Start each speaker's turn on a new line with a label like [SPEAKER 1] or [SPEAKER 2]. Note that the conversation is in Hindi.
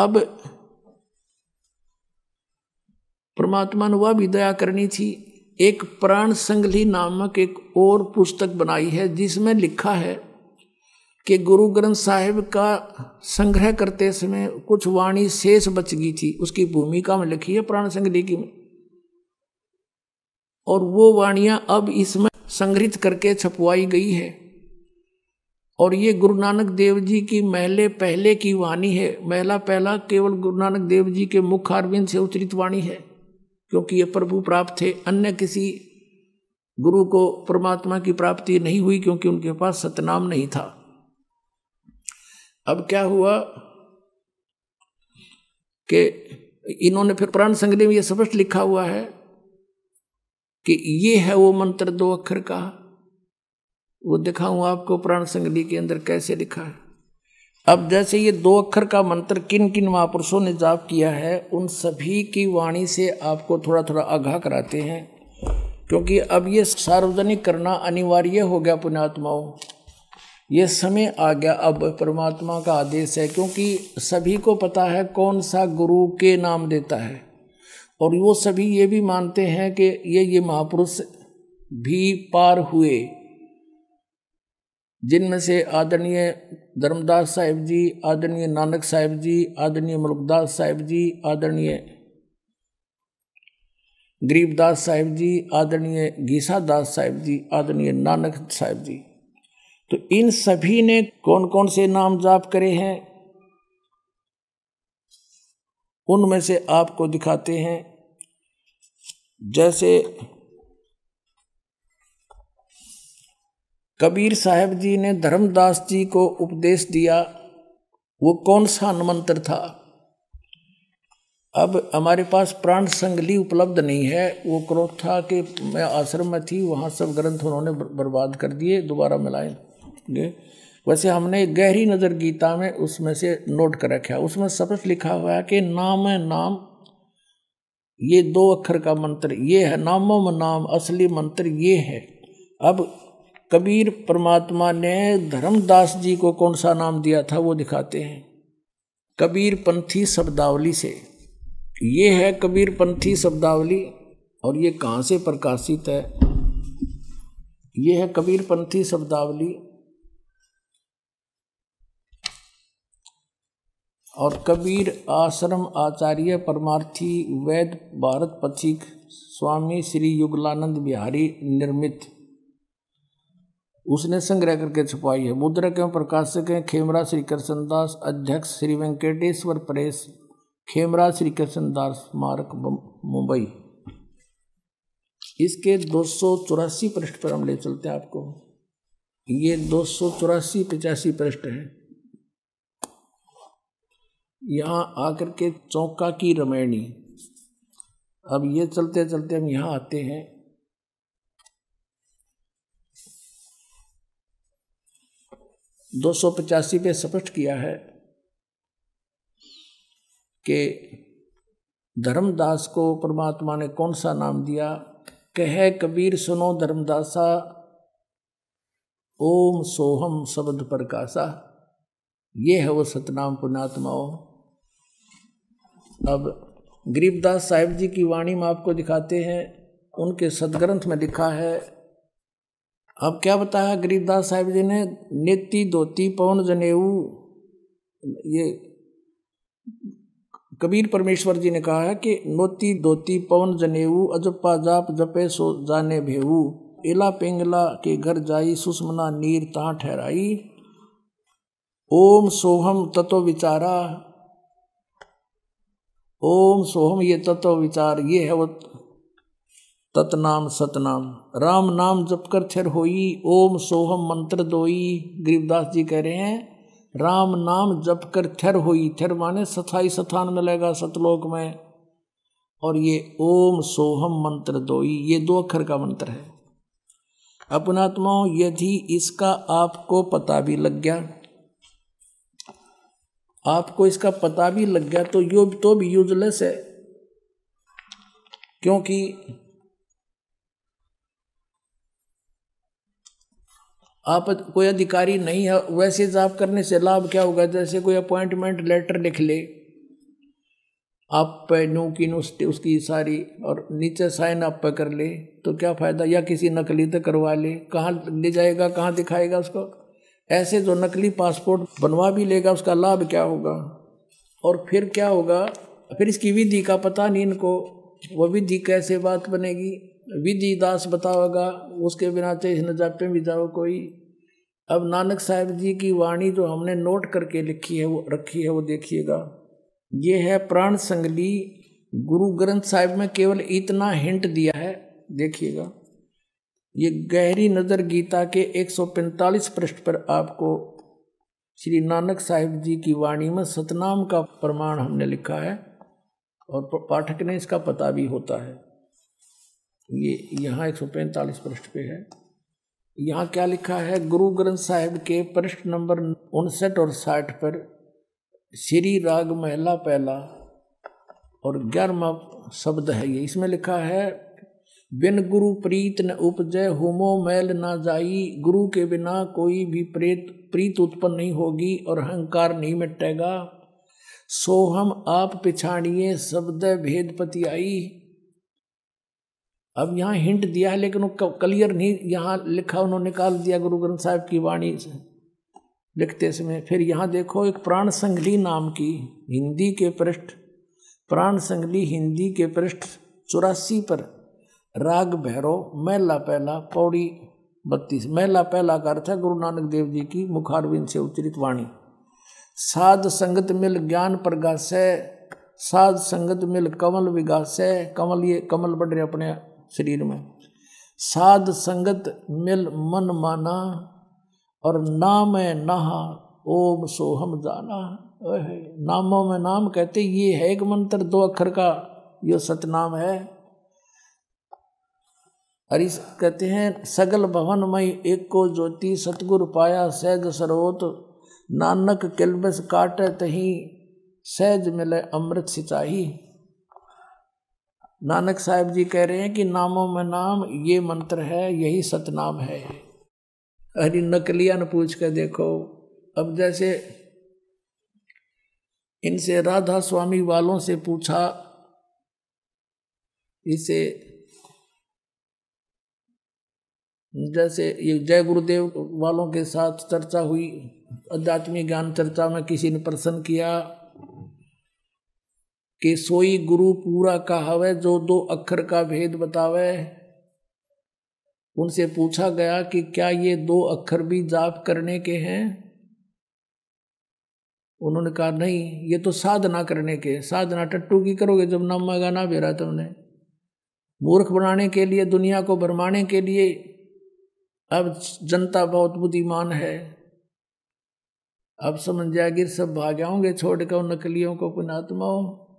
[SPEAKER 1] अब परमात्मा ने वह भी दया करनी थी। एक प्राण संगली नामक एक और पुस्तक बनाई है, जिसमें लिखा है कि गुरु ग्रंथ साहिब का संग्रह करते समय कुछ वाणी शेष बच गई थी। उसकी भूमिका में लिखी है प्राण संगली की। और वो वाणियाँ अब इसमें संग्रहित करके छपवाई गई है। और ये गुरु नानक देव जी की महले पहले की वाणी है। महला पहला केवल गुरु नानक देव जी के मुख अरविंद से उच्चरित वाणी है, क्योंकि ये प्रभु प्राप्त थे। अन्य किसी गुरु को परमात्मा की प्राप्ति नहीं हुई, क्योंकि उनके पास सतनाम नहीं था। अब क्या हुआ कि इन्होंने फिर प्राण संग्रह में यह स्पष्ट लिखा हुआ है कि ये है वो मंत्र दो अक्षर का। वो दिखाऊँ आपको प्राण संगली के अंदर कैसे लिखा है। अब जैसे ये दो अक्षर का मंत्र किन किन महापुरुषों ने जाप किया है, उन सभी की वाणी से आपको थोड़ा थोड़ा आगाह कराते हैं। क्योंकि अब ये सार्वजनिक करना अनिवार्य हो गया पुण्यात्माओं। ये समय आ गया, अब परमात्मा का आदेश है, क्योंकि सभी को पता है कौन सा गुरु के नाम देता है। और वो सभी ये भी मानते हैं कि ये ये महापुरुष भी पार हुए। जिनमें से आदरणीय धर्मदास साहिब जी, आदरणीय नानक साहिब जी, आदरणीय मुल्कदास साहिब जी, आदरणीय गरीबदास साहिब जी, आदरणीय गीसा दास साहिब जी, आदरणीय नानक साहिब जी। तो इन सभी ने कौन कौन से नाम जाप करे हैं? उनमें से आपको दिखाते हैं। जैसे कबीर साहब जी ने धर्मदास जी को उपदेश दिया, वो कौन सा मंत्र था? अब हमारे पास प्राण संगली उपलब्ध नहीं है, वो क्रोध था कि मैं आश्रम में थी, वहाँ सब ग्रंथ उन्होंने बर्बाद कर दिए, दोबारा मिलाए। वैसे हमने गहरी नज़र गीता में उसमें से नोट कर रखा उसमें स्पष्ट लिखा हुआ है कि नाम है नाम, ये दो अक्षर का मंत्र, ये है नामों नाम, असली मंत्र ये है। अब कबीर परमात्मा ने धर्मदास जी को कौन सा नाम दिया था वो दिखाते हैं। कबीर पंथी शब्दावली से। ये है कबीर पंथी शब्दावली और ये कहाँ से प्रकाशित है? ये है कबीर पंथी शब्दावली और कबीर आश्रम आचार्य परमार्थी वैद भारत पथिक स्वामी श्री युगलानंद बिहारी निर्मित। उसने संग्रह करके छुपाई है। मुद्रक एवं प्रकाशक हैं खेमरा श्री कृष्णदास अध्यक्ष श्री वेंकटेश्वर प्रेस खेमरा श्री कृष्णदास स्मारक मुंबई। इसके दो सौ चौरासी पृष्ठ पर हम ले चलते हैं आपको। ये दो सौ चौरासी, पचासी पृष्ठ हैं। यहाँ आकर के चौका की रमैनी अब ये चलते चलते हम यहाँ आते हैं। दो सौ पचासी पे स्पष्ट किया है कि धर्मदास को परमात्मा ने कौन सा नाम दिया? कह कबीर सुनो धर्मदासा, ओम सोहम शब्द प्रकाशा ये है वो सतनाम पुणात्माओं अब गरीबदास साहिब जी की वाणी में आपको दिखाते हैं, उनके सदग्रंथ में लिखा है अब क्या बताया गरीबदास साहिब जी ने? नेति, धोती, पवन, जनेऊ। ये कबीर परमेश्वर जी ने कहा है कि नोती, धोती, पवन, जनेऊ, अजपा, जाप, जपे, सो, जाने, भेऊ। एला, पिंगला के घर जाई, सुषमना, नीर, ता ठहराई। ओम सोहम तत्व विचारा। ओम सोहम ये तत्व विचार। ये है वो तत्नाम सतनाम राम नाम जप कर थिर होई, ओम सोहम मंत्र दोई। गरीबदास जी कह रहे हैं, राम नाम जप कर थर होई, थर माने सथाई सथान मिलेगा सतलोक में। और ये ओम सोहम मंत्र दोई, ये दो अक्षर का मंत्र है। अपनात्माओं यदि इसका आपको पता भी लग गया, आपको इसका पता भी लग गया तो यो तो भी यूजलेस है। क्योंकि आप कोई अधिकारी नहीं है, वैसे जाप करने से लाभ क्या होगा? जैसे कोई अपॉइंटमेंट लेटर लिख ले, आप पे नू की नुस्ते, उसकी सारी और नीचे साइन आप पे कर ले तो क्या फ़ायदा? या किसी नकली तो करवा ले। कहाँ ले जाएगा, कहाँ दिखाएगा उसको? ऐसे जो नकली पासपोर्ट बनवा भी लेगा, उसका लाभ क्या होगा? और फिर क्या होगा? फिर इसकी विधि का पता नहीं इनको, वो विधि कैसे बात बनेगी? विधि दास बताओगा, उसके बिना चाहे न जापे भी जाओ कोई। अब नानक साहब जी की वाणी जो हमने नोट करके लिखी है, वो रखी है, वो देखिएगा। ये है प्राण संगली। गुरु ग्रंथ साहिब में केवल इतना हिंट दिया है, देखिएगा। ये गहरी नज़र गीता के 145 पृष्ठ पर आपको श्री नानक साहिब जी की वाणी में सतनाम का प्रमाण हमने लिखा है, और पाठक ने इसका पता भी होता है। ये यहाँ एक सौ पैंतालीस पृष्ठ पे है। यहाँ क्या लिखा है? गुरु ग्रंथ साहिब के पृष्ठ नंबर उनसठ और साठ पर श्री राग महला पहला और ग्यारहवा शब्द है ये। इसमें लिखा है, बिन गुरु प्रीत न उपजय होमो मैल ना जाई, गुरु के बिना कोई भी प्रेत, प्रीत उत्पन्न नहीं होगी और अहंकार नहीं मिटेगा। सो हम आप पिछाड़िए, शब्द भेदपति आई। अब यहाँ हिंट दिया है, लेकिन वो क्लियर नहीं, यहाँ लिखा, उन्होंने निकाल दिया गुरु ग्रंथ साहिब की वाणी से। लिखते समय फिर यहाँ देखो, एक प्राण संगली नाम की, हिंदी के पृष्ठ, प्राण संगली हिंदी के पृष्ठ चौरासी पर, राग भैरव, मैला पहला पौड़ी बत्तीस, मैला पहला का अर्थ है गुरु नानक देव जी की मुखारविंद से उच्चरित वाणी। साध संगत मिल ज्ञान प्रगास, साध संगत मिल कमल विगास, कमल ये, कमल बढ़ रहे अपने शरीर में। साध संगत मिल मन माना, और नाम है नहा, ओम सोहम जाना। नामों में नाम कहते, ये है एक मंत्र, दो अक्षर का, यो सतनाम है। और कहते हैं, सगल भवन मई एक को ज्योति, सतगुरु पाया सहज सरोत। नानक किलबस काट तही सहज मिले अमृत सिंचाई नानक साहब जी कह रहे हैं कि नामों में नाम, ये मंत्र है, यही सतनाम है। अरे नकलिया ने पूछ कर देखो। अब जैसे इनसे राधा स्वामी वालों से पूछा, इसे जैसे ये जय गुरुदेव वालों के साथ चर्चा हुई, अध्यात्मिक ज्ञान चर्चा में किसी ने प्रश्न किया कि सोई गुरु पूरा कहावे, जो दो अक्षर का भेद बतावे। उनसे पूछा गया कि क्या ये दो अक्षर भी जाप करने के हैं? उन्होंने कहा, नहीं, ये तो साधना करने के साधना टट्टू की करोगे जब नाम गाना बेरा तुमने मूर्ख बनाने के लिए, दुनिया को भरमाने के लिए अब जनता बहुत बुद्धिमान है। अब समझ जाएगी, सब भाग्याओंगे छोड़ कर नकलियों को पुणात्माओं